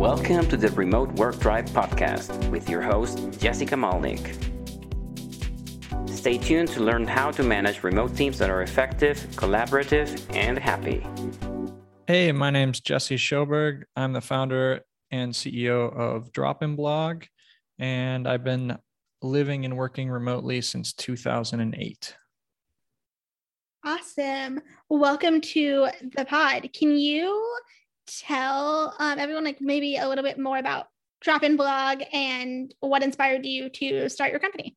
Welcome to the Remote Work Tribe podcast with your host, Jessica Malnik. Stay tuned to learn how to manage remote teams that are effective, collaborative, and happy. Hey, my name's Jesse Schoberg. I'm the founder and CEO of DropInBlog, and I've been living and working remotely since 2008. Awesome. Welcome to the pod. Can you tell um, everyone like maybe a little bit more about DropInBlog and what inspired you to start your company?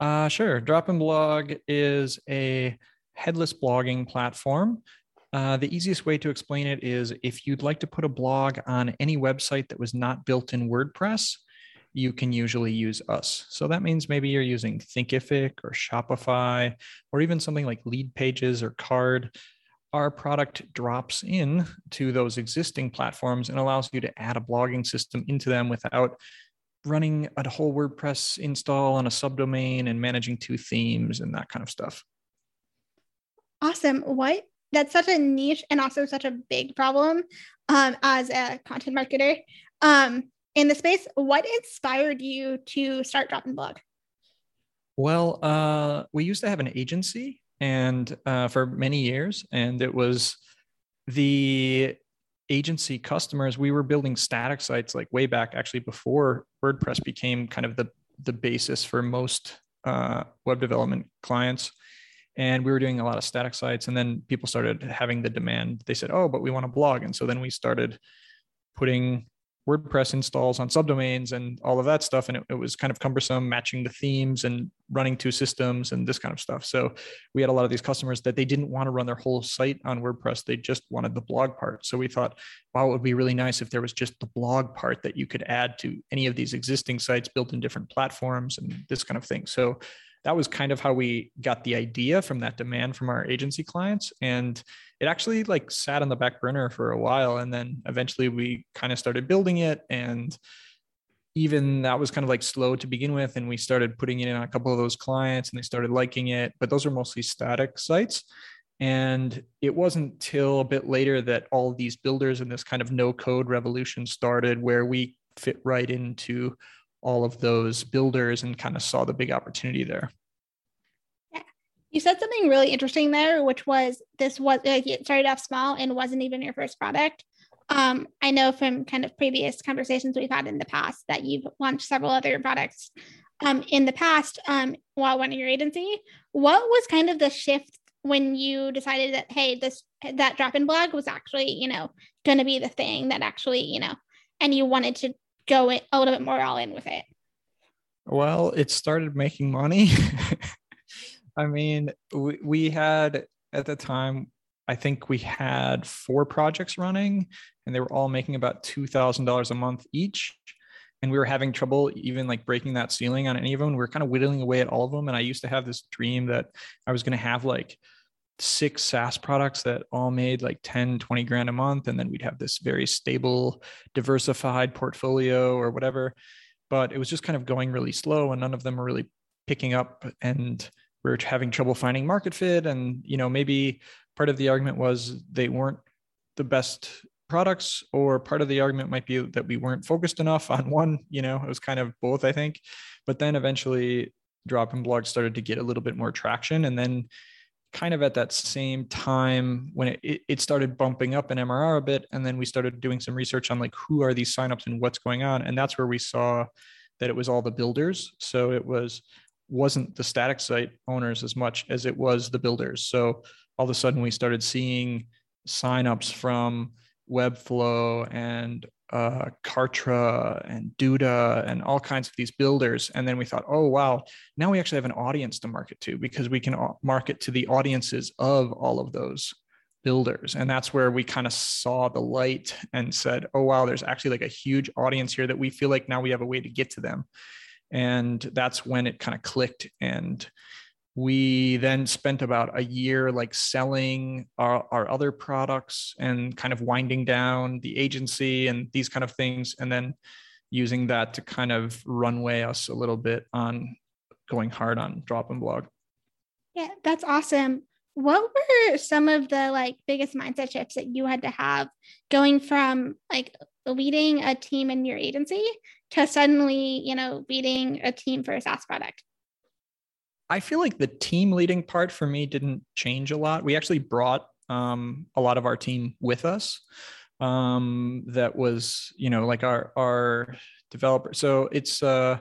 Uh, sure. DropInBlog is a headless blogging platform. Uh, the easiest way to explain it is if you'd like to put a blog on any website that was not built in WordPress, you can usually use us. So that means maybe you're using Thinkific or Shopify or even something like Leadpages or Carrd. Our product drops in to those existing platforms and allows you to add a blogging system into them without running a whole WordPress install on a subdomain and managing two themes and that kind of stuff. Awesome. What that's such a niche and also such a big problem um, as a content marketer. Um, in the space, what inspired you to start DropInBlog? Well, uh, we used to have an agency and uh, for many years, and it was the agency customers. We were building static sites like way back, actually before WordPress became kind of the the basis for most uh, web development clients. And we were doing a lot of static sites, and then people started having the demand. They said, "Oh, but we want a blog," and so then we started putting WordPress installs on subdomains and all of that stuff. And it, it, was kind of cumbersome matching the themes and running two systems and this kind of stuff. So we had a lot of these customers that they didn't want to run their whole site on WordPress. They just wanted the blog part. So we thought, wow, it would be really nice if there was just the blog part that you could add to any of these existing sites built in different platforms and this kind of thing. So that was kind of how we got the idea from that demand from our agency clients. And it actually like sat on the back burner for a while. And then eventually we kind of started building it. And even that was kind of like slow to begin with. And we started putting it in a couple of those clients and they started liking it. But those are mostly static sites. And it wasn't till a bit later that all these builders and this kind of no code revolution started where we fit right into all of those builders and kind of saw the big opportunity there. Yeah. You said something really interesting there, which was this was like it started off small and wasn't even your first product. Um, I know from kind of previous conversations we've had in the past that you've launched several other products um, in the past um, while running your agency. What was kind of the shift when you decided that hey, this that DropInBlog was actually you know going to be the thing that actually you know, and you wanted to go a little bit more all in with it? Well, it started making money. I mean, we, we had at the time, I think we had four projects running and they were all making about $2,000 a month each. And we were having trouble even like breaking that ceiling on any of them. We were kind of whittling away at all of them. And I used to have this dream that I was going to have like six SaaS products that all made like 10, 20 grand a month. And then we'd have this very stable, diversified portfolio or whatever. But it was just kind of going really slow and none of them were really picking up. And we are having trouble finding market fit. And, you know, maybe part of the argument was they weren't the best products, or part of the argument might be that we weren't focused enough on one. You know, it was kind of both, I think. But then eventually, DropInBlog started to get a little bit more traction. And then kind of at that same time when it, it started bumping up in MRR a bit. And then we started doing some research on like who are these signups and what's going on. And that's where we saw that it was all the builders. So it was wasn't the static site owners as much as it was the builders. So all of a sudden we started seeing signups from Webflow and uh, Kartra and Duda and all kinds of these builders. And then we thought, oh, wow, now we actually have an audience to market to because we can market to the audiences of all of those builders. And that's where we kind of saw the light and said, oh, wow, there's actually like a huge audience here that we feel like now we have a way to get to them. And that's when it kind of clicked. And we then spent about a year like selling our, our other products and kind of winding down the agency and these kind of things and then using that to kind of runway us a little bit on going hard on DropInBlog yeah that's awesome what were some of the like biggest mindset shifts that you had to have going from like leading a team in your agency to suddenly, you know, leading a team for a SaaS product? I feel like the team leading part for me didn't change a lot. We actually brought um, a lot of our team with us. Um, that was, you know, like our our developer. So it's uh,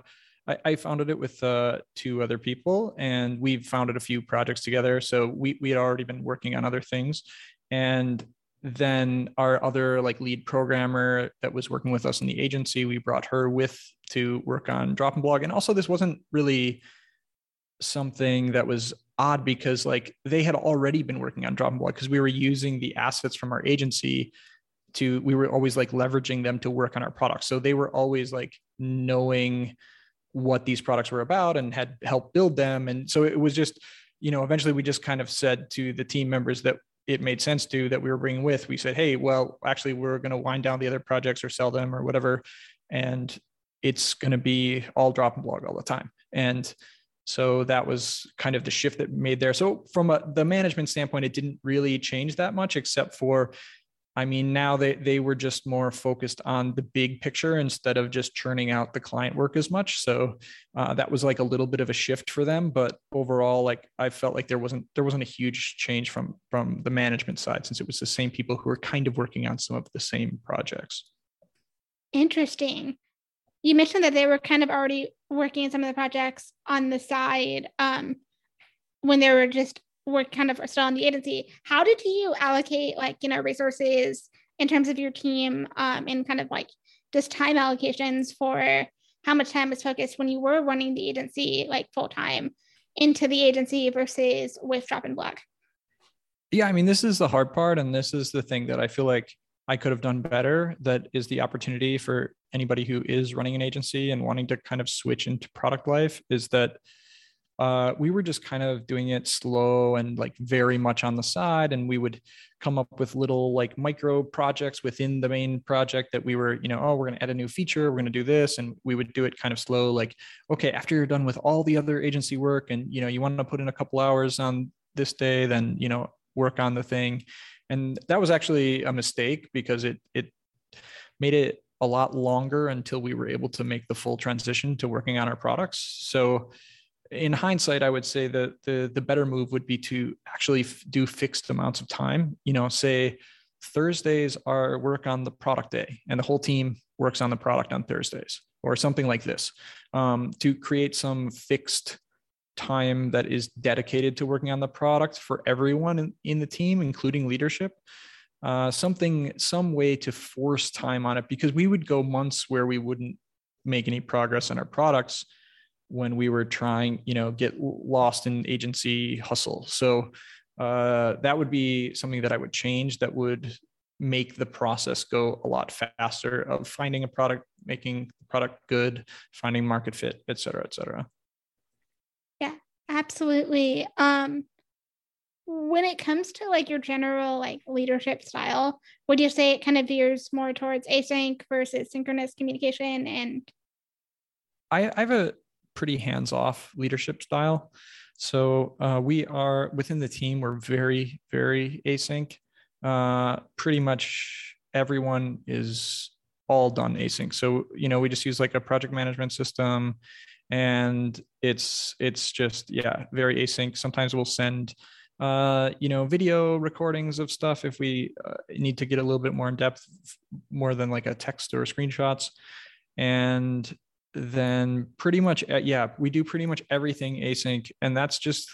I, I founded it with uh, two other people, and we've founded a few projects together. So we we had already been working on other things, and then our other like lead programmer that was working with us in the agency, we brought her with to work on DropInBlog. And also, this wasn't really something that was odd because like they had already been working on DropInBlog because we were using the assets from our agency to we were always like leveraging them to work on our products. So they were always like knowing what these products were about and had helped build them. And so it was just, you know, eventually we just kind of said to the team members that it made sense to that we were bringing with, we said, hey, well, actually, we're going to wind down the other projects or sell them or whatever. And it's going to be all DropInBlog all the time. And so that was kind of the shift that made there. So from a, the management standpoint, it didn't really change that much, except for I mean, now they they were just more focused on the big picture instead of just churning out the client work as much. So uh, that was like a little bit of a shift for them. But overall, like I felt like there wasn't there wasn't a huge change from from the management side since it was the same people who were kind of working on some of the same projects. Interesting. You mentioned that they were kind of already working on some of the projects on the side um, when they were just were kind of still in the agency. How did you allocate like, you know, resources in terms of your team um, and kind of like just time allocations for how much time was focused when you were running the agency like full time into the agency versus with DropInBlog? Yeah, I mean, this is the hard part. And this is the thing that I feel like I could have done better. That is the opportunity for anybody who is running an agency and wanting to kind of switch into product life is that uh, we were just kind of doing it slow and like very much on the side and we would come up with little like micro projects within the main project that we were you know oh we're going to add a new feature we're going to do this and we would do it kind of slow like okay after you're done with all the other agency work and you know you want to put in a couple hours on this day then you know work on the thing and that was actually a mistake because it it made it a lot longer until we were able to make the full transition to working on our products so in hindsight, I would say that the the better move would be to actually f- do fixed amounts of time. You know, say Thursdays are work on the product day, and the whole team works on the product on Thursdays, or something like this, um, to create some fixed time that is dedicated to working on the product for everyone in, in the team, including leadership. Uh, something, some way to force time on it, because we would go months where we wouldn't make any progress on our products when we were trying, you know, get lost in agency hustle. So uh, that would be something that I would change that would make the process go a lot faster of finding a product, making the product good, finding market fit, et cetera, et cetera. Absolutely. Um, when it comes to like your general like leadership style, would you say it kind of veers more towards async versus synchronous communication? And I, I have a pretty hands off leadership style. So uh, we are within the team, we're very, very async. Uh, pretty much everyone is all done async. So, you know, we just use like a project management system and it's, it's just, yeah, very async. Sometimes we'll send, uh, you know, video recordings of stuff if we uh, need to get a little bit more in depth, more than like a text or screenshots. And then pretty much uh, yeah we do pretty much everything async and that's just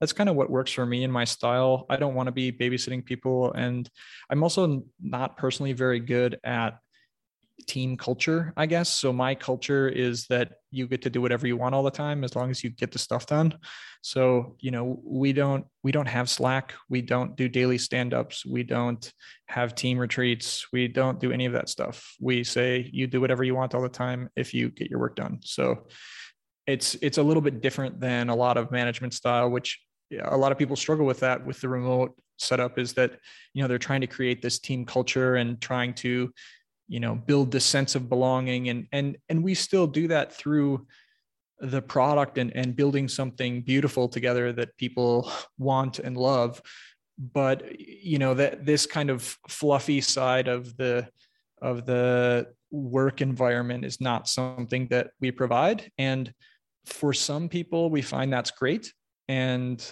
that's kind of what works for me and my style i don't want to be babysitting people and i'm also not personally very good at team culture, I guess. So my culture is that you get to do whatever you want all the time as long as you get the stuff done. So, you know, we don't we don't have Slack, we don't do daily stand-ups, we don't have team retreats, we don't do any of that stuff. We say you do whatever you want all the time if you get your work done. So it's it's a little bit different than a lot of management style which a lot of people struggle with that with the remote setup is that you know they're trying to create this team culture and trying to you know build this sense of belonging. And and and we still do that through the product and, and building something beautiful together that people want and love. But you know that this kind of fluffy side of the of the work environment is not something that we provide. And for some people we find that's great. And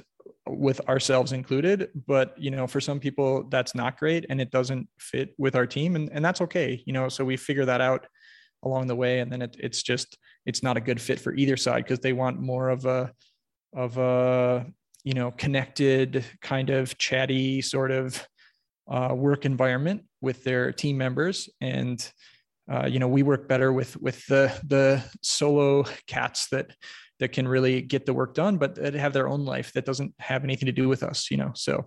with ourselves included but you know for some people that's not great and it doesn't fit with our team and, and that's okay you know so we figure that out along the way and then it, it's just it's not a good fit for either side because they want more of a of a you know connected kind of chatty sort of uh, work environment with their team members and uh, you know we work better with with the the solo cats that that can really get the work done but that have their own life that doesn't have anything to do with us you know? So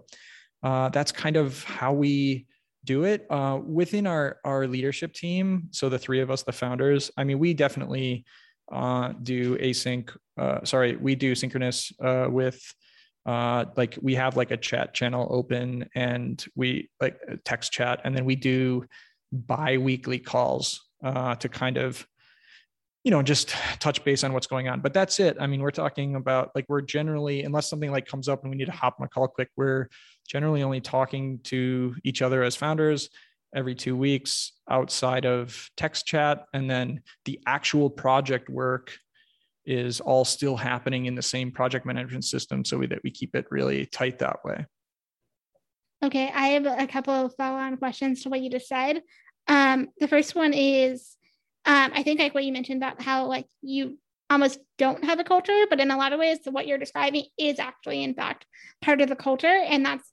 uh, that's kind of how we do it. Uh, within our our leadership team so the three of us the founders i mean we definitely uh, do async uh, sorry we do synchronous uh, with uh, like we have like a chat channel open and we like text chat and then we do bi-weekly calls uh, to kind of you know just touch base on what's going on. But that's it. I mean we're talking about like we're generally unless something like comes up and we need to hop on a call quick we're generally only talking to each other as founders every two weeks outside of text chat. And then the actual project work is all still happening in the same project management system. So we, that we keep it really tight that way. Okay. I have a couple of follow-on questions to what you just said. Um, the first one is um, i think like what you mentioned about how like you almost don't have a culture but in a lot of ways what you're describing is actually in fact part of the culture and that's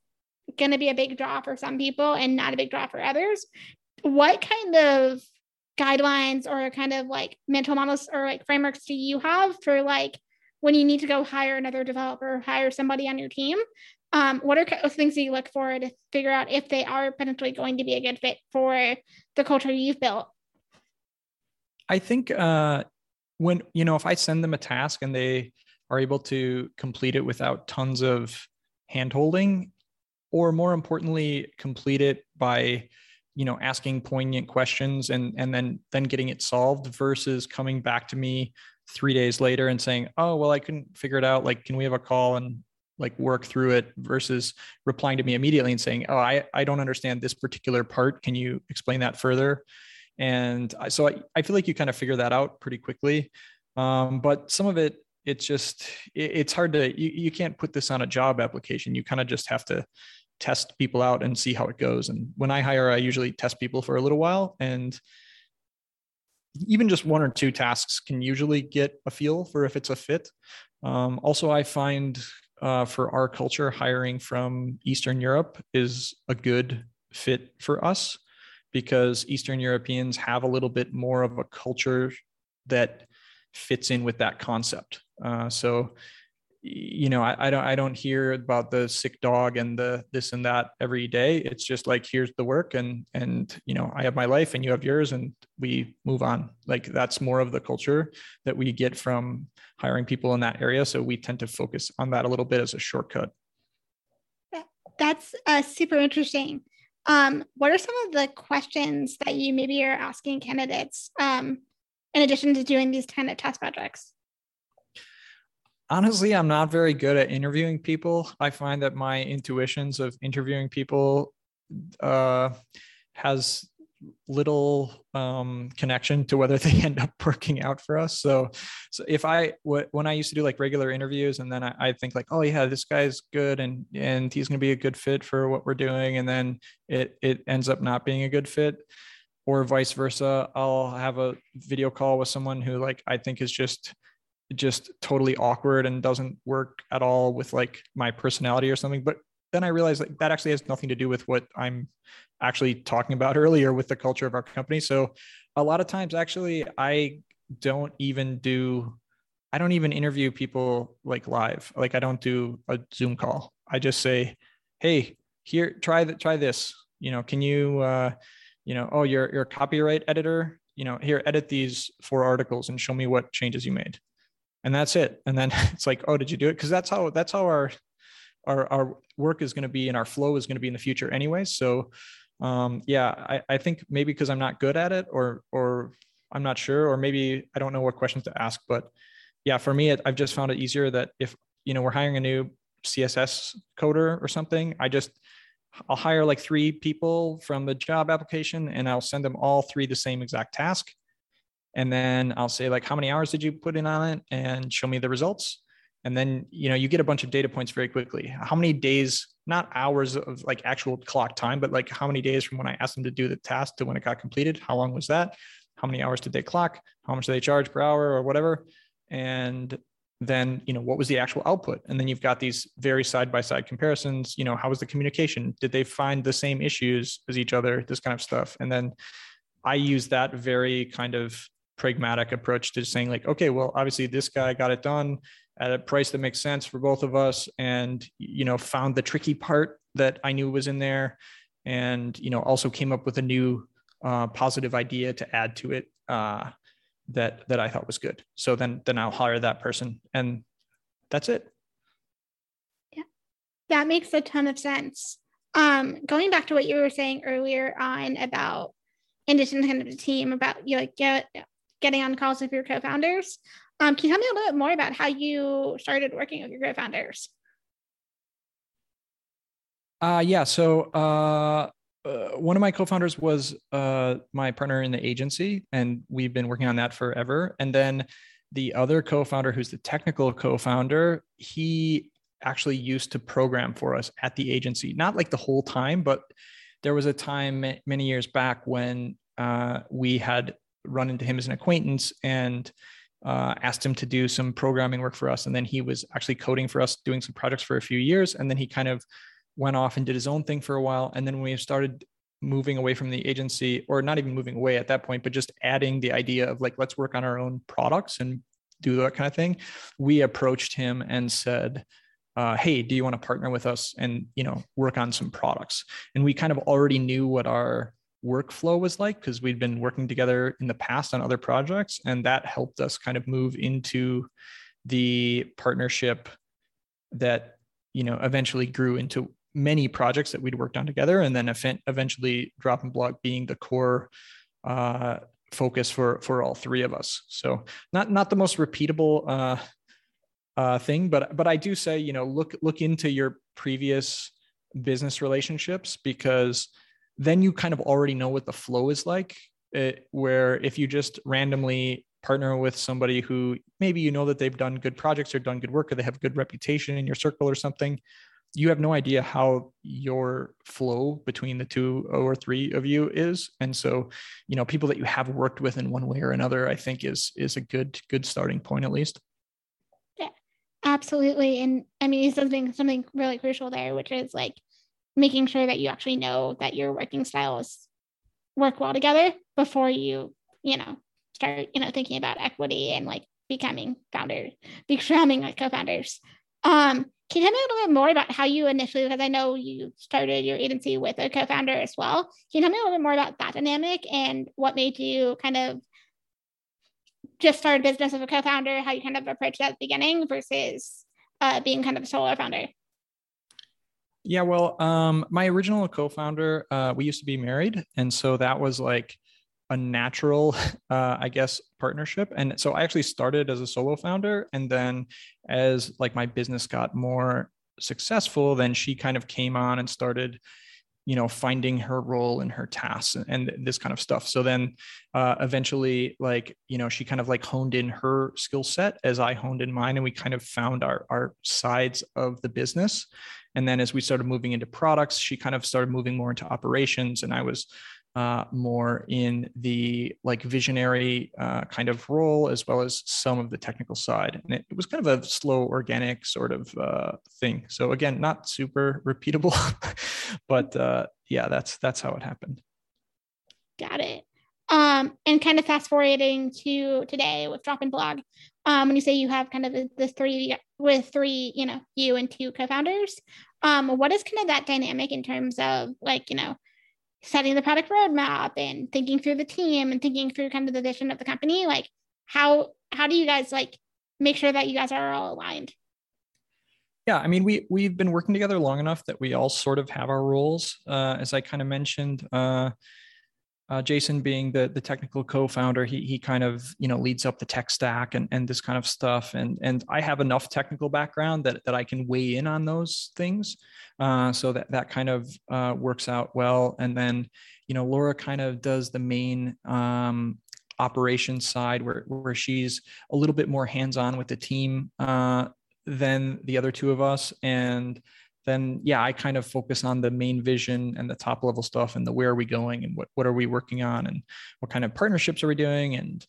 going to be a big draw for some people and not a big draw for others what kind of guidelines or kind of like mental models or like frameworks do you have for like when you need to go hire another developer, hire somebody on your team? Um, what are things that you look for to figure out if they are potentially going to be a good fit for the culture you've built? I think uh, when, you know, if I send them a task and they are able to complete it without tons of handholding, or more importantly, complete it by you know asking poignant questions and and then then getting it solved versus coming back to me three days later and saying oh well i couldn't figure it out. Like can we have a call and like work through it versus replying to me immediately and saying oh i i don't understand this particular part. Can you explain that further and so i, I feel like you kind of figure that out pretty quickly um, but some of it it's just it, it's hard to you, you can't put this on a job application you kind of just have to test people out and see how it goes. And when I hire, I usually test people for a little while and even just one or two tasks can usually get a feel for if it's a fit. Um, also, I find uh, for our culture, hiring from Eastern Europe is a good fit for us because Eastern Europeans have a little bit more of a culture that fits in with that concept. Uh, so you know I, I, don't i don't hear about the sick dog and the this and that every day. It's just like here's the work and and you know i have my life and you have yours and we move on. Like that's more of the culture that we get from hiring people in that area. So we tend to focus on that a little bit as a shortcut. That's uh, super interesting um, what are some of the questions that you maybe are asking candidates um, in addition to doing these kind of test projects honestly, I'm not very good at interviewing people. I find that my intuitions of interviewing people uh, has little um, connection to whether they end up working out for us. So, so if I when I used to do like regular interviews, and then I, I think like, oh yeah, this guy's good, and and he's going to be a good fit for what we're doing, and then it it ends up not being a good fit. Or vice versa, I'll have a video call with someone who like I think is just just totally awkward and doesn't work at all with like my personality or something. But then I realized like that actually has nothing to do with what I'm actually talking about earlier with the culture of our company. So a lot of times actually I don't even do I don't even interview people like live. Like I don't do a Zoom call. I just say, "Hey, here try that try this. You know, can you uh you know, oh, you're you're a copyright editor, you know, here edit these four articles and show me what changes you made." and that's it and then it's like oh did you do it because that's how that's how our our, our work is going to be and our flow is going to be in the future anyway so um, yeah I, I think maybe because i'm not good at it or or i'm not sure or maybe i don't know what questions to ask but yeah, for me, it, I've just found it easier that if you know we're hiring a new CSS coder or something, I just I'll hire like three people from the job application and I'll send them all three the same exact task. And then I'll say like, how many hours did you put in on it and show me the results. And then, you know, you get a bunch of data points very quickly. How many days, not hours of like actual clock time, but like how many days from when I asked them to do the task to when it got completed? How long was that? How many hours did they clock? How much do they charge per hour or whatever? And then you know what was the actual output and then you've got these very side by side comparisons you know how was the communication did they find the same issues as each other this kind of stuff and then i use that very kind of pragmatic approach to saying like okay well obviously this guy got it done at a price that makes sense for both of us and you know found the tricky part that i knew was in there and you know also came up with a new uh, positive idea to add to it uh, that that I thought was good. So then then I'll hire that person and that's it. Yeah. That makes a ton of sense. Um going back to what you were saying earlier on about in addition to kind of the team about you like get, getting on calls with your co-founders. Um, can you tell me a little bit more about how you started working with your co-founders? Uh, yeah. So uh, uh, one of my co-founders was uh, my partner in the agency, and we've been working on that forever. And then the other co-founder, who's the technical co-founder, he actually used to program for us at the agency, not like the whole time, but there was a time many years back when uh, we had run into him as an acquaintance and uh, asked him to do some programming work for us. And then he was actually coding for us, doing some projects for a few years. And then he kind of went off and did his own thing for a while. And then we started moving away from the agency, or not even moving away at that point, but just adding the idea of like, let's work on our own products and do that kind of thing, we approached him and said, uh, hey, do you want to partner with us and you know work on some products? And we kind of already knew what our workflow was like because we'd been working together in the past on other projects, and that helped us kind of move into the partnership that you know eventually grew into many projects that we'd worked on together, and then eventually DropInBlog being the core uh, focus for for all three of us. So not not the most repeatable uh, uh, thing, but but I do say you know look look into your previous business relationships because then you kind of already know what the flow is like. It, where if you just randomly partner with somebody who maybe you know that they've done good projects or done good work or they have a good reputation in your circle or something you have no idea how your flow between the two or three of you is and so you know people that you have worked with in one way or another i think is is a good good starting point at least yeah absolutely and i mean something something really crucial there which is like making sure that you actually know that your working styles work well together before you you know start you know thinking about equity and like becoming founders becoming like co-founders um can you tell me a little bit more about how you initially, because I know you started your agency with a co founder as well. Can you tell me a little bit more about that dynamic and what made you kind of just start a business as a co founder, how you kind of approached that at the beginning versus uh, being kind of a solo founder? Yeah, well, um, my original co-founder, uh, we used to be married, and so that was like a natural, uh, I guess, partnership. And so I actually started as a solo founder, and then as like my business got more successful, then she kind of came on and started you know finding her role and her tasks and, this kind of stuff so then uh, eventually like you know she kind of like honed in her skill set as i honed in mine and we kind of found our our sides of the business and then as we started moving into products she kind of started moving more into operations and i was uh, more in the like visionary uh, kind of role as well as some of the technical side. And it, it was kind of a slow organic sort of uh, thing. So again not super repeatable but uh, yeah that's that's how it happened. Got it um, and kind of fast forwarding to today with DropInBlog um, when you say you have kind of the, the three with three you know you and two co-founders um, what is kind of that dynamic in terms of like you know setting the product roadmap and thinking through the team and thinking through kind of the vision of the company? Like how how do you guys like make sure that you guys are all aligned? Yeah i mean we we've been working together long enough that we all sort of have our roles. Uh, as i kind of mentioned uh, uh, Jason being the the technical co-founder, he he kind of you know leads up the tech stack and and this kind of stuff. And and I have enough technical background that that I can weigh in on those things, uh, so that that kind of uh, works out well. And then you know Laura kind of does the main um, operations side where where she's a little bit more hands on with the team uh, than the other two of us and then yeah, I kind of focus on the main vision and the top level stuff and the where are we going and what what are we working on and what kind of partnerships are we doing and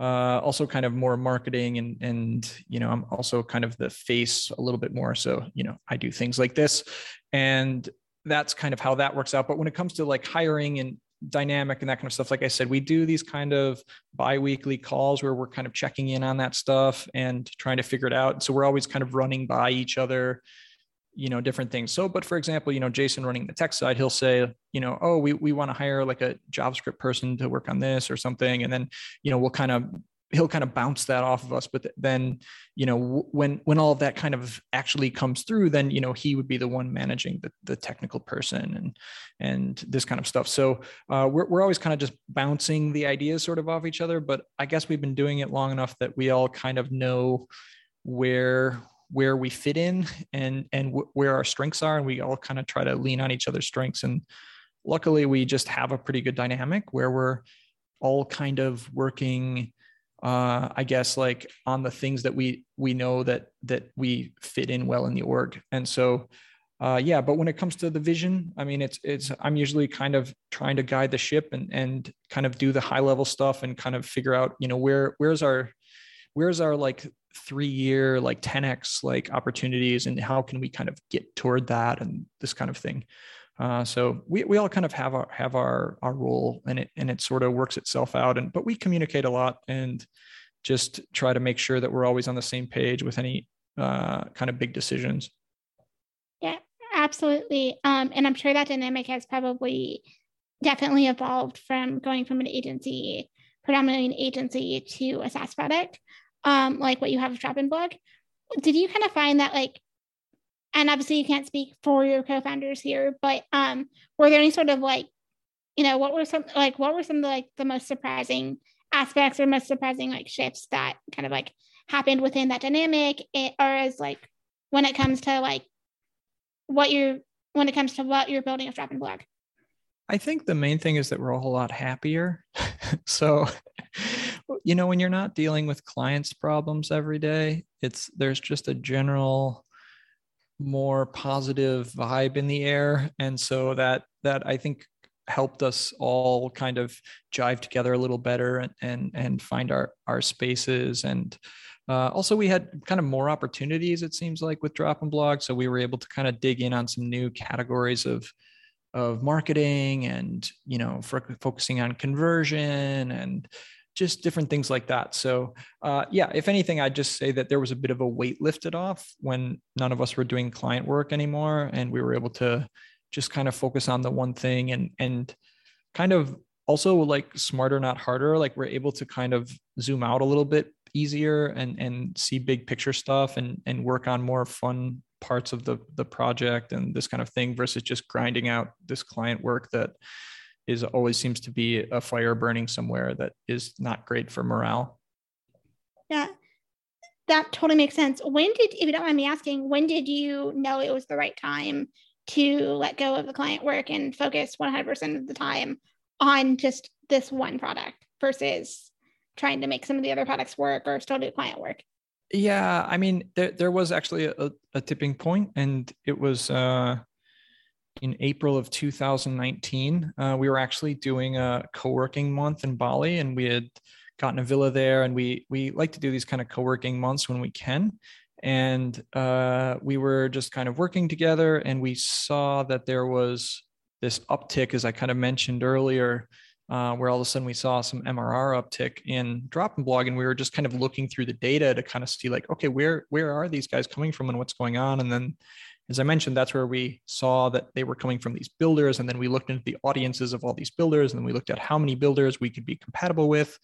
uh, also kind of more marketing and and you know I'm also kind of the face a little bit more. So you know I do things like this, and that's kind of how that works out. But when it comes to like hiring and dynamic and that kind of stuff like i said we do these kind of bi-weekly calls where we're kind of checking in on that stuff and trying to figure it out so we're always kind of running by each other you know different things. So but for example you know jason running the tech side he'll say you know oh we, we want to hire like a javascript person to work on this or something and then you know we'll kind of he'll kind of bounce that off of us but then you know when when all of that kind of actually comes through then you know he would be the one managing the, the technical person and and this kind of stuff. So uh, we're, we're always kind of just bouncing the ideas sort of off each other but i guess we've been doing it long enough that we all kind of know where where we fit in and and w- where our strengths are and we all kind of try to lean on each other's strengths and luckily we just have a pretty good dynamic where we're all kind of working uh, I guess like on the things that we we know that that we fit in well in the org. And so uh, yeah, but when it comes to the vision, I mean, it's it's I'm usually kind of trying to guide the ship and and kind of do the high level stuff and kind of figure out you know where where's our where's our like three year like 10x like opportunities and how can we kind of get toward that and this kind of thing? Uh, so we, we all kind of have our have our our role and it and it sort of works itself out and but we communicate a lot and just try to make sure that we're always on the same page with any uh, kind of big decisions. Yeah absolutely. Um, and i'm sure that dynamic has probably definitely evolved from going from an agency predominantly an agency to a SaaS product um, like what you have with DropInBlog. Did you kind of find that like, and obviously you can't speak for your co-founders here, but um, were there any sort of like, you know, what were some like what were some of the, like the most surprising aspects or most surprising like shifts that kind of like happened within that dynamic, it, or as like when it comes to like what you're when it comes to what you're building with DropInBlog? I think the main thing is that we're a whole lot happier. so you know, when you're not dealing with clients' problems every day, it's there's just a general more positive vibe in the air. And so that that I think helped us all kind of jive together a little better and and, and find our our spaces and uh, also we had kind of more opportunities it seems like with DropInBlog so we were able to kind of dig in on some new categories of of marketing and you know for focusing on conversion and just different things like that. So, uh, yeah, if anything, I'd just say that there was a bit of a weight lifted off when none of us were doing client work anymore, and we were able to just kind of focus on the one thing and and kind of also like smarter, not harder. Like we're able to kind of zoom out a little bit easier and and see big picture stuff and and work on more fun parts of the the project and this kind of thing versus just grinding out this client work that is always seems to be a fire burning somewhere that is not great for morale. Yeah, that totally makes sense. When did, if you don't mind me asking, when did you know it was the right time to let go of the client work and focus 100% of the time on just this one product versus trying to make some of the other products work or still do client work? Yeah, I mean, there, there was actually a, a tipping point, and it was uh, in April of 2019. Uh, we were actually doing a co-working month in Bali, and we had gotten a villa there, and we we like to do these kind of co-working months when we can. And uh, we were just kind of working together, and we saw that there was this uptick, as I kind of mentioned earlier, uh, where all of a sudden we saw some MRR uptick in DropInBlog, and we were just kind of looking through the data to kind of see like, okay, where where are these guys coming from and what's going on? And then as I mentioned, that's where we saw that they were coming from these builders. And then we looked into the audiences of all these builders. And then we looked at how many builders we could be compatible with.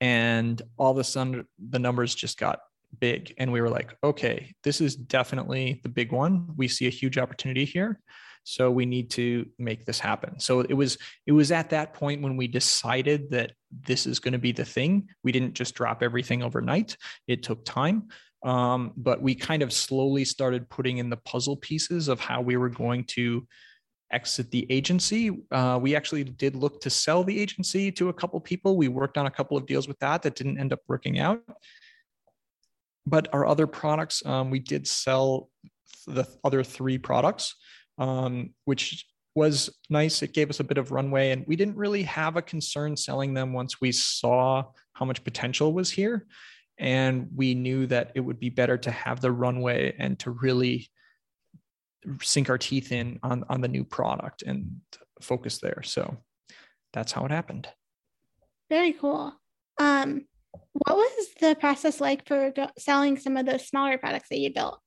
And all of a sudden, the numbers just got big. And we were like, okay, this is definitely the big one. We see a huge opportunity here. so we need to make this happen so it was it was at that point when we decided that this is going to be the thing we didn't just drop everything overnight it took time um, but we kind of slowly started putting in the puzzle pieces of how we were going to exit the agency. Uh, we actually did look to sell the agency to a couple people. We worked on a couple of deals with that that didn't end up working out. But our other products, um, we did sell the other three products, um, which was nice. It gave us a bit of runway, and we didn't really have a concern selling them once we saw how much potential was here. And we knew that it would be better to have the runway and to really sink our teeth in on on the new product and focus there. So that's how it happened. Very cool. Um, what was the process like for go- selling some of those smaller products that you built?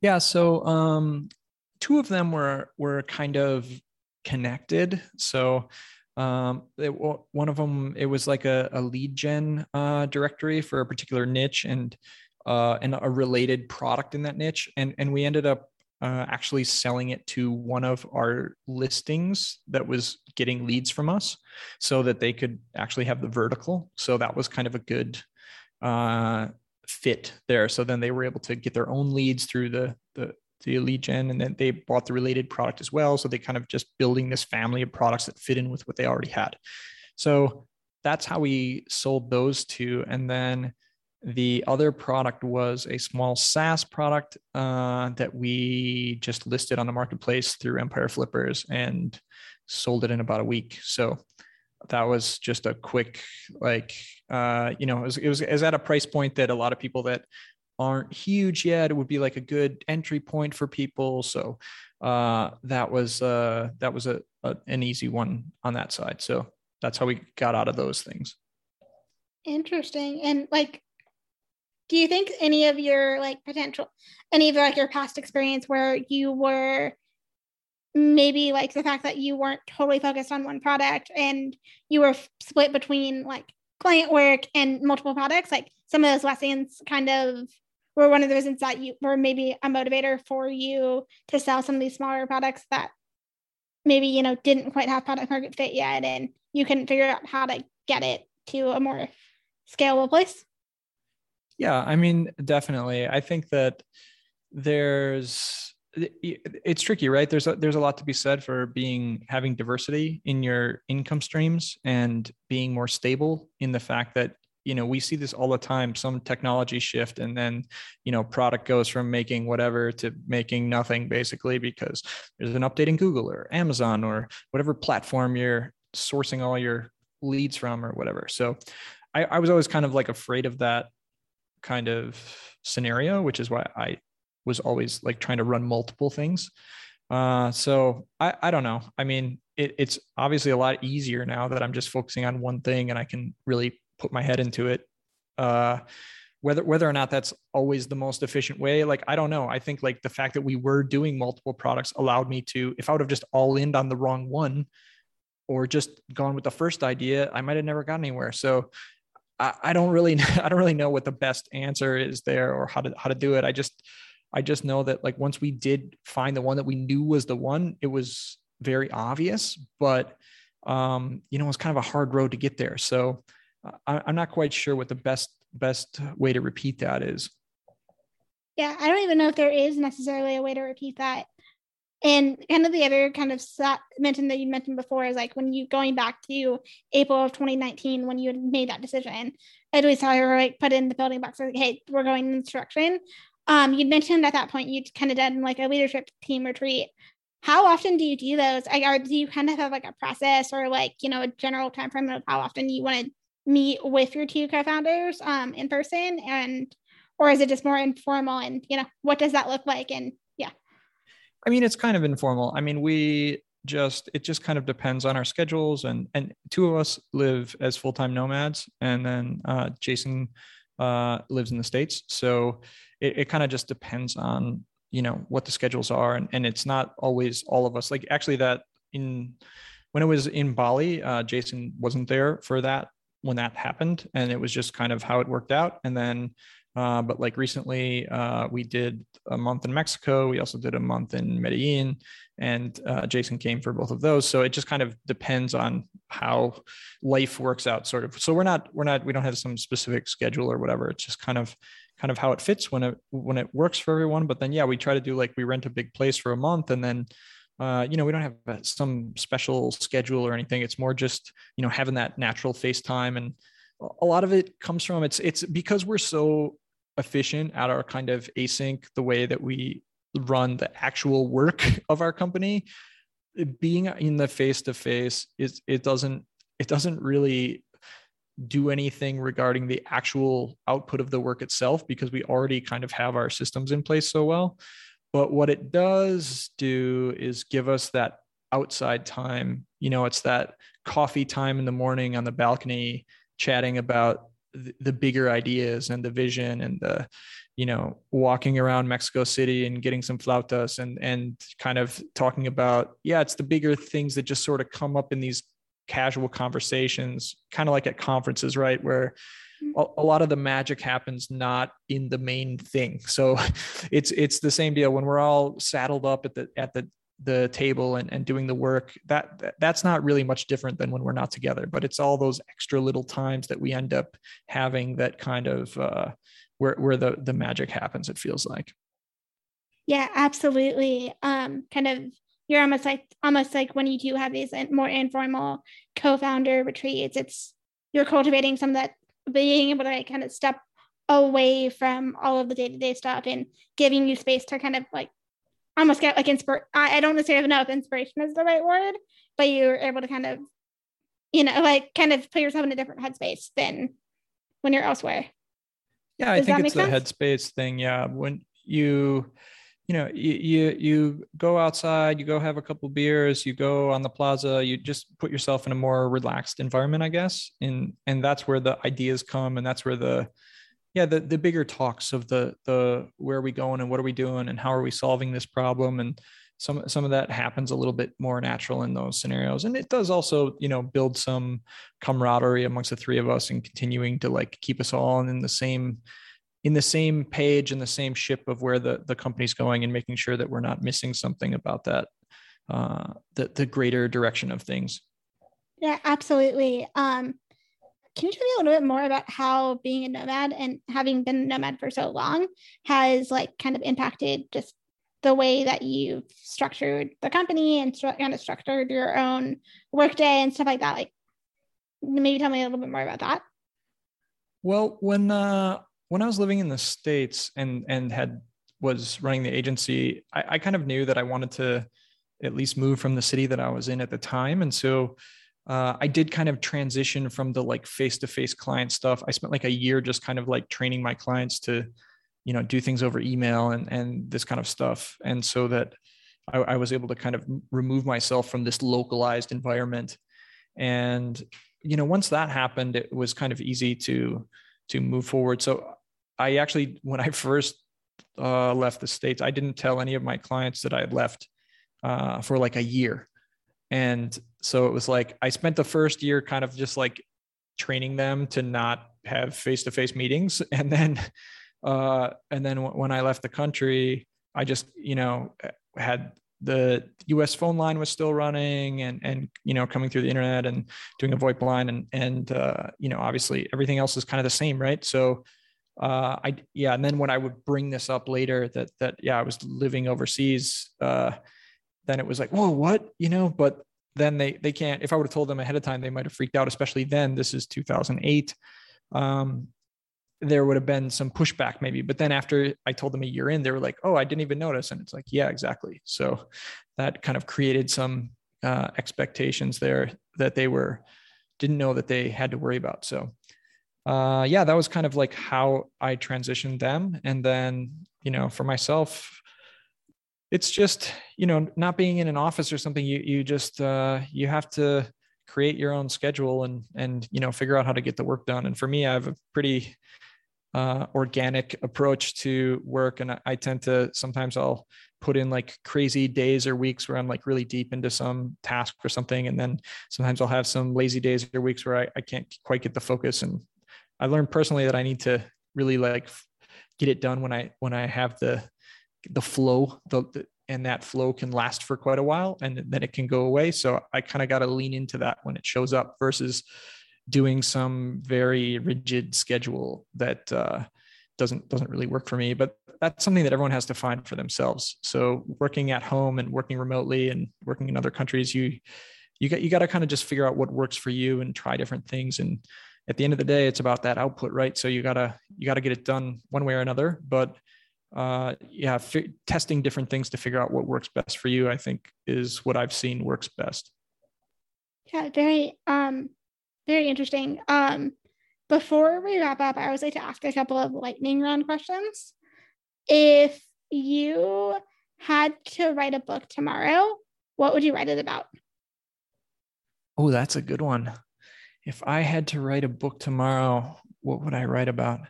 Yeah, so um, two of them were were kind of connected. So um, it, one of them it was like a, a lead gen uh, directory for a particular niche, and uh, and a related product in that niche. And, and we ended up uh, actually selling it to one of our listings that was getting leads from us so that they could actually have the vertical. So that was kind of a good uh, fit there. So then they were able to get their own leads through the, the, the lead gen and then they bought the related product as well. So they kind of just building this family of products that fit in with what they already had. So that's how we sold those two. And then the other product was a small SaaS product uh, that we just listed on the marketplace through Empire Flippers and sold it in about a week. So that was just a quick, like, uh, you know, it was, it was, it was at a price point that a lot of people that aren't huge yet, it would be like a good entry point for people. So uh, that was uh, that was a, a an easy one on that side. So that's how we got out of those things. Interesting. And like do you think any of your like potential any of like your past experience where you were maybe like the fact that you weren't totally focused on one product and you were split between like client work and multiple products like some of those lessons kind of were one of the reasons that you were maybe a motivator for you to sell some of these smaller products that maybe you know didn't quite have product market fit yet and you couldn't figure out how to get it to a more scalable place yeah, I mean, definitely. I think that there's it's tricky, right? There's a, there's a lot to be said for being having diversity in your income streams and being more stable in the fact that you know we see this all the time some technology shift and then you know product goes from making whatever to making nothing basically because there's an update in google or amazon or whatever platform you're sourcing all your leads from or whatever so I, I was always kind of like afraid of that kind of scenario, which is why I was always like trying to run multiple things. Uh, so I, I don't know. I mean, it, it's obviously a lot easier now that I'm just focusing on one thing and I can really put my head into it. Uh, whether whether or not that's always the most efficient way, like I don't know. I think like the fact that we were doing multiple products allowed me to. If I would have just all in on the wrong one, or just gone with the first idea, I might have never got anywhere. So I, I don't really I don't really know what the best answer is there or how to how to do it. I just I just know that like once we did find the one that we knew was the one, it was very obvious, but um, you know, it's kind of a hard road to get there. So I, I'm not quite sure what the best best way to repeat that is. Yeah, I don't even know if there is necessarily a way to repeat that. And kind of the other kind of mention that you mentioned before is like when you going back to April of 2019 when you had made that decision, at least how you were like put in the building blocks like, hey, we're going in this direction. Um, you'd mentioned at that point you'd kind of done like a leadership team retreat. How often do you do those? Like, or do you kind of have like a process or like you know a general time frame of how often you want to meet with your two co-founders um, in person, and or is it just more informal? And you know, what does that look like? And yeah I mean, it's kind of informal. I mean, we just it just kind of depends on our schedules and and two of us live as full-time nomads and then uh, jason uh, lives in the states so it, it kind of just depends on you know what the schedules are and, and it's not always all of us like actually that in when it was in bali uh, jason wasn't there for that when that happened and it was just kind of how it worked out and then Uh, but like recently, uh, we did a month in Mexico. We also did a month in Medellin, and uh, Jason came for both of those. So it just kind of depends on how life works out, sort of. So we're not we're not we don't have some specific schedule or whatever. It's just kind of kind of how it fits when it when it works for everyone. But then yeah, we try to do like we rent a big place for a month, and then uh, you know, we don't have some special schedule or anything. It's more just, you know, having that natural face time. And a lot of it comes from it's it's because we're so efficient at our kind of async, the way that we run the actual work of our company. Being in the face to face is it doesn't it doesn't really do anything regarding the actual output of the work itself because we already kind of have our systems in place so well. But what it does do is give us that outside time. You know, it's that coffee time in the morning on the balcony chatting about the bigger ideas and the vision and the you know walking around mexico city and getting some flautas and and kind of talking about yeah it's the bigger things that just sort of come up in these casual conversations kind of like at conferences right where a, lot of the magic happens not in the main thing. So it's it's the same deal. When we're all saddled up at the at the the table and, and doing the work that, that that's not really much different than when we're not together but it's all those extra little times that we end up having that kind of uh, where, where the the magic happens it feels like. Yeah absolutely. Um kind of you're almost like almost like when you do have these more informal co-founder retreats it's you're cultivating some of that being able to like kind of step away from all of the day-to-day stuff and giving you space to kind of like almost get like inspire I, I don't necessarily know if inspiration is the right word but you're able to kind of you know like kind of put yourself in a different headspace than when you're elsewhere. Yeah i think it's the headspace thing yeah. When you you know you, you you go outside you go have a couple beers you go on the plaza you just put yourself in a more relaxed environment i guess. And and that's where the ideas come and that's where the yeah the the bigger talks of the the where are we going and what are we doing and how are we solving this problem. And some some of that happens a little bit more natural in those scenarios. And it does also you know build some camaraderie amongst the three of us and continuing to like keep us all in the same in the same page and the same ship of where the, the company's going and making sure that we're not missing something about that uh, the, the greater direction of things. Yeah absolutely. Um, can you tell me a little bit more about how being a nomad and having been a nomad for so long has like kind of impacted just the way that you've structured the company and stru- kind of structured your own workday and stuff like that? Like maybe tell me a little bit more about that. Well when uh, when I was living in the States and and had was running the agency, I, I kind of knew that I wanted to at least move from the city that I was in at the time. And so uh, I did kind of transition from the like face to face client stuff. I spent like a year just kind of like training my clients to, you know, do things over email and and this kind of stuff. And so that I, I was able to kind of remove myself from this localized environment. And you know, once that happened, it was kind of easy to to move forward. So I actually, when I first uh, left the States, I didn't tell any of my clients that I had left uh, for like a year. And so it was like I spent the first year kind of just like training them to not have face-to-face meetings, and then uh, and then w- when I left the country, I just you know had the U.S. phone line was still running, and and you know coming through the internet and doing a VoIP line, and and uh, you know obviously everything else is kind of the same, right? So uh, I yeah, and then when I would bring this up later that that yeah I was living overseas, uh, then it was like whoa what you know, but then they they can't. If I would have told them ahead of time, they might have freaked out. Especially then, this is 2008. Um, there would have been some pushback maybe, but then after I told them a year in, they were like, oh I didn't even notice, and it's like yeah exactly. So that kind of created some uh, expectations there that they were didn't know that they had to worry about. So uh, yeah, that was kind of like how I transitioned them. And then, you know, for myself, it's just, you know, not being in an office or something, you, you just, uh, you have to create your own schedule and, and, you know, figure out how to get the work done. And for me, I have a pretty, uh, organic approach to work. And I, I tend to, sometimes I'll put in like crazy days or weeks where I'm like really deep into some task or something. And then sometimes I'll have some lazy days or weeks where I, I can't quite get the focus and I learned personally that I need to really like get it done when I when I have the the flow the, the and that flow can last for quite a while and then it can go away. So I kind of got to lean into that when it shows up versus doing some very rigid schedule that uh, doesn't doesn't really work for me. But that's something that everyone has to find for themselves. So working at home and working remotely and working in other countries, you you got you got to kind of just figure out what works for you and try different things. And at the end of the day, it's about that output, right? So you gotta you gotta get it done one way or another. But uh, yeah, f- testing different things to figure out what works best for you, I think, is what I've seen works best. Yeah, very um, very interesting. Um, before we wrap up, I always like to ask a couple of lightning round questions. If you had to write a book tomorrow, what would you write it about? Oh, that's a good one. If I had to write a book tomorrow, what would I write about?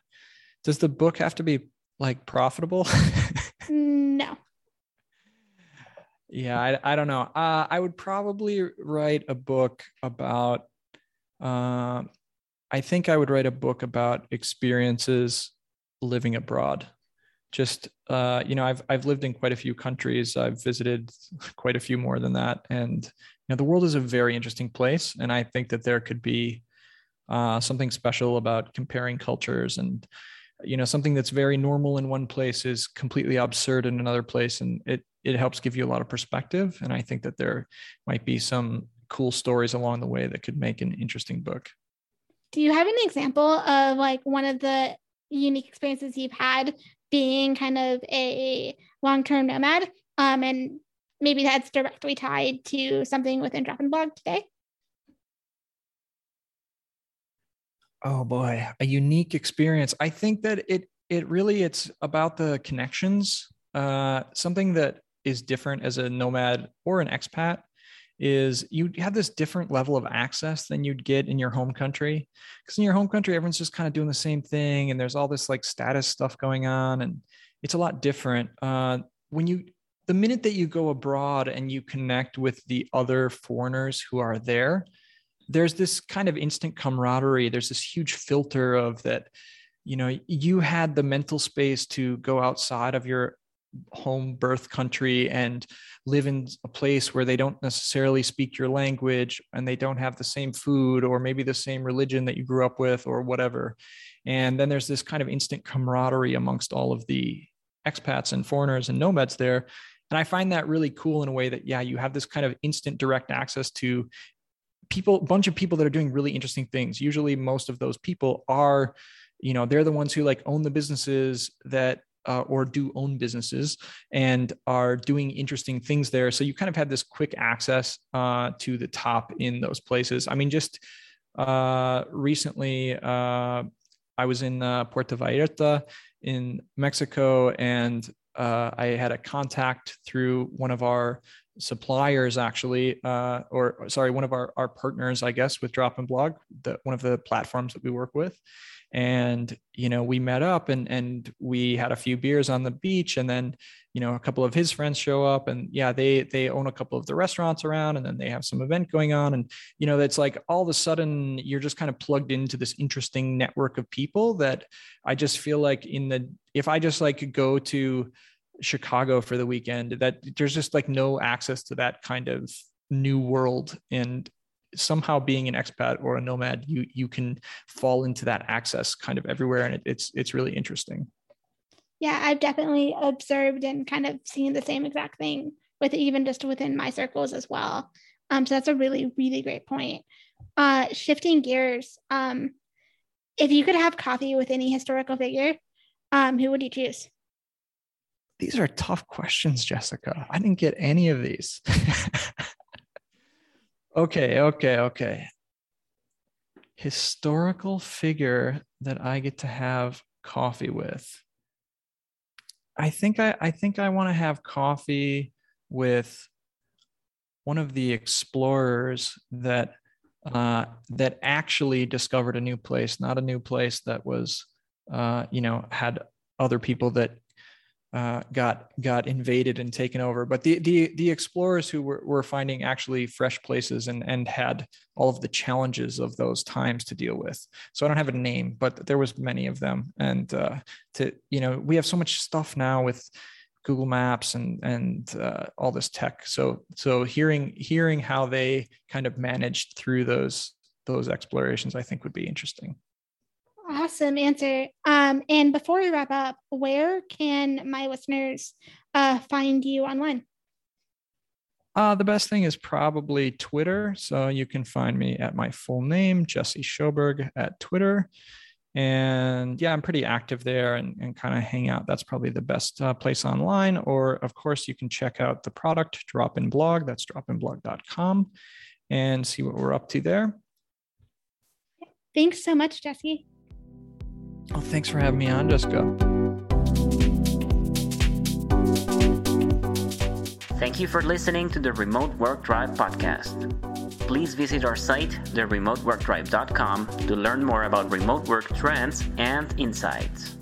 Does the book have to be like profitable? no. Yeah, I, I don't know. Uh, I would probably write a book about, uh, I think I would write a book about experiences living abroad just uh, you know I've I've lived in quite a few countries. I've visited quite a few more than that, and you know the world is a very interesting place, and I think that there could be uh, something special about comparing cultures and you know something that's very normal in one place is completely absurd in another place and it it helps give you a lot of perspective and i think that there might be some cool stories along the way that could make an interesting book. Do you have an example of like one of the unique experiences you've had being kind of a long-term nomad um, and maybe that's directly tied to something within DropInBlog today oh boy a unique experience. I think that it it really it's about the connections. Uh, something that is different as a nomad or an expat is you have this different level of access than you'd get in your home country. Because in your home country everyone's just kind of doing the same thing and there's all this like status stuff going on and it's a lot different. Uh, when you the minute that you go abroad and you connect with the other foreigners who are there there's this kind of instant camaraderie. There's this huge filter of that you know you had the mental space to go outside of your home birth country and live in a place where they don't necessarily speak your language and they don't have the same food or maybe the same religion that you grew up with or whatever. And then there's this kind of instant camaraderie amongst all of the expats and foreigners and nomads there. And i find that really cool in a way that yeah you have this kind of instant direct access to people bunch of people that are doing really interesting things usually most of those people are you know they're the ones who like own the businesses that uh, or do own businesses and are doing interesting things there. So you kind of have this quick access uh, to the top in those places. I mean, just uh, recently, uh, I was in uh, Puerto Vallarta in Mexico, and uh, I had a contact through one of our suppliers actually uh, or sorry one of our, our partners i guess with DropInBlog the, one of the platforms that we work with. And you know we met up and and we had a few beers on the beach. And then you know a couple of his friends show up and yeah they they own a couple of the restaurants around and then they have some event going on. And you know it's like all of a sudden you're just kind of plugged into this interesting network of people that i just feel like in the if i just like go to chicago for the weekend that there's just like no access to that kind of new world and somehow being an expat or a nomad, you you can fall into that access kind of everywhere, and it, it's it's really interesting. Yeah, I've definitely observed and kind of seen the same exact thing with even just within my circles as well. Um, so that's a really really great point. Uh, shifting gears, um, if you could have coffee with any historical figure, um, who would you choose? These are tough questions, Jessica. I didn't get any of these. Okay, okay, okay. Historical figure that I get to have coffee with. I think I, I think I want to have coffee with one of the explorers that uh, that actually discovered a new place, not a new place that was, uh, you know, had other people that uh, got got invaded and taken over. But the the the explorers who were, were finding actually fresh places and and had all of the challenges of those times to deal with. So I don't have a name, but there was many of them. And uh, to you know, we have so much stuff now with Google Maps and and uh, all this tech. So so hearing hearing how they kind of managed through those those explorations, I think would be interesting. Awesome answer. Um, and before we wrap up, where can my listeners uh, find you online? Uh, the best thing is probably Twitter. So you can find me at my full name, Jesse Schoberg at Twitter. And yeah, I'm pretty active there and, and kind of hang out. That's probably the best uh, place online. Or, of course, you can check out the product DropInBlog. That's dropinblog.com and see what we're up to there. Thanks so much, Jesse. Oh, thanks for having me on, Jessica. Thank you for listening to the Remote Work Tribe podcast. Please visit our site, theremoteworktribe.com, to learn more about remote work trends and insights.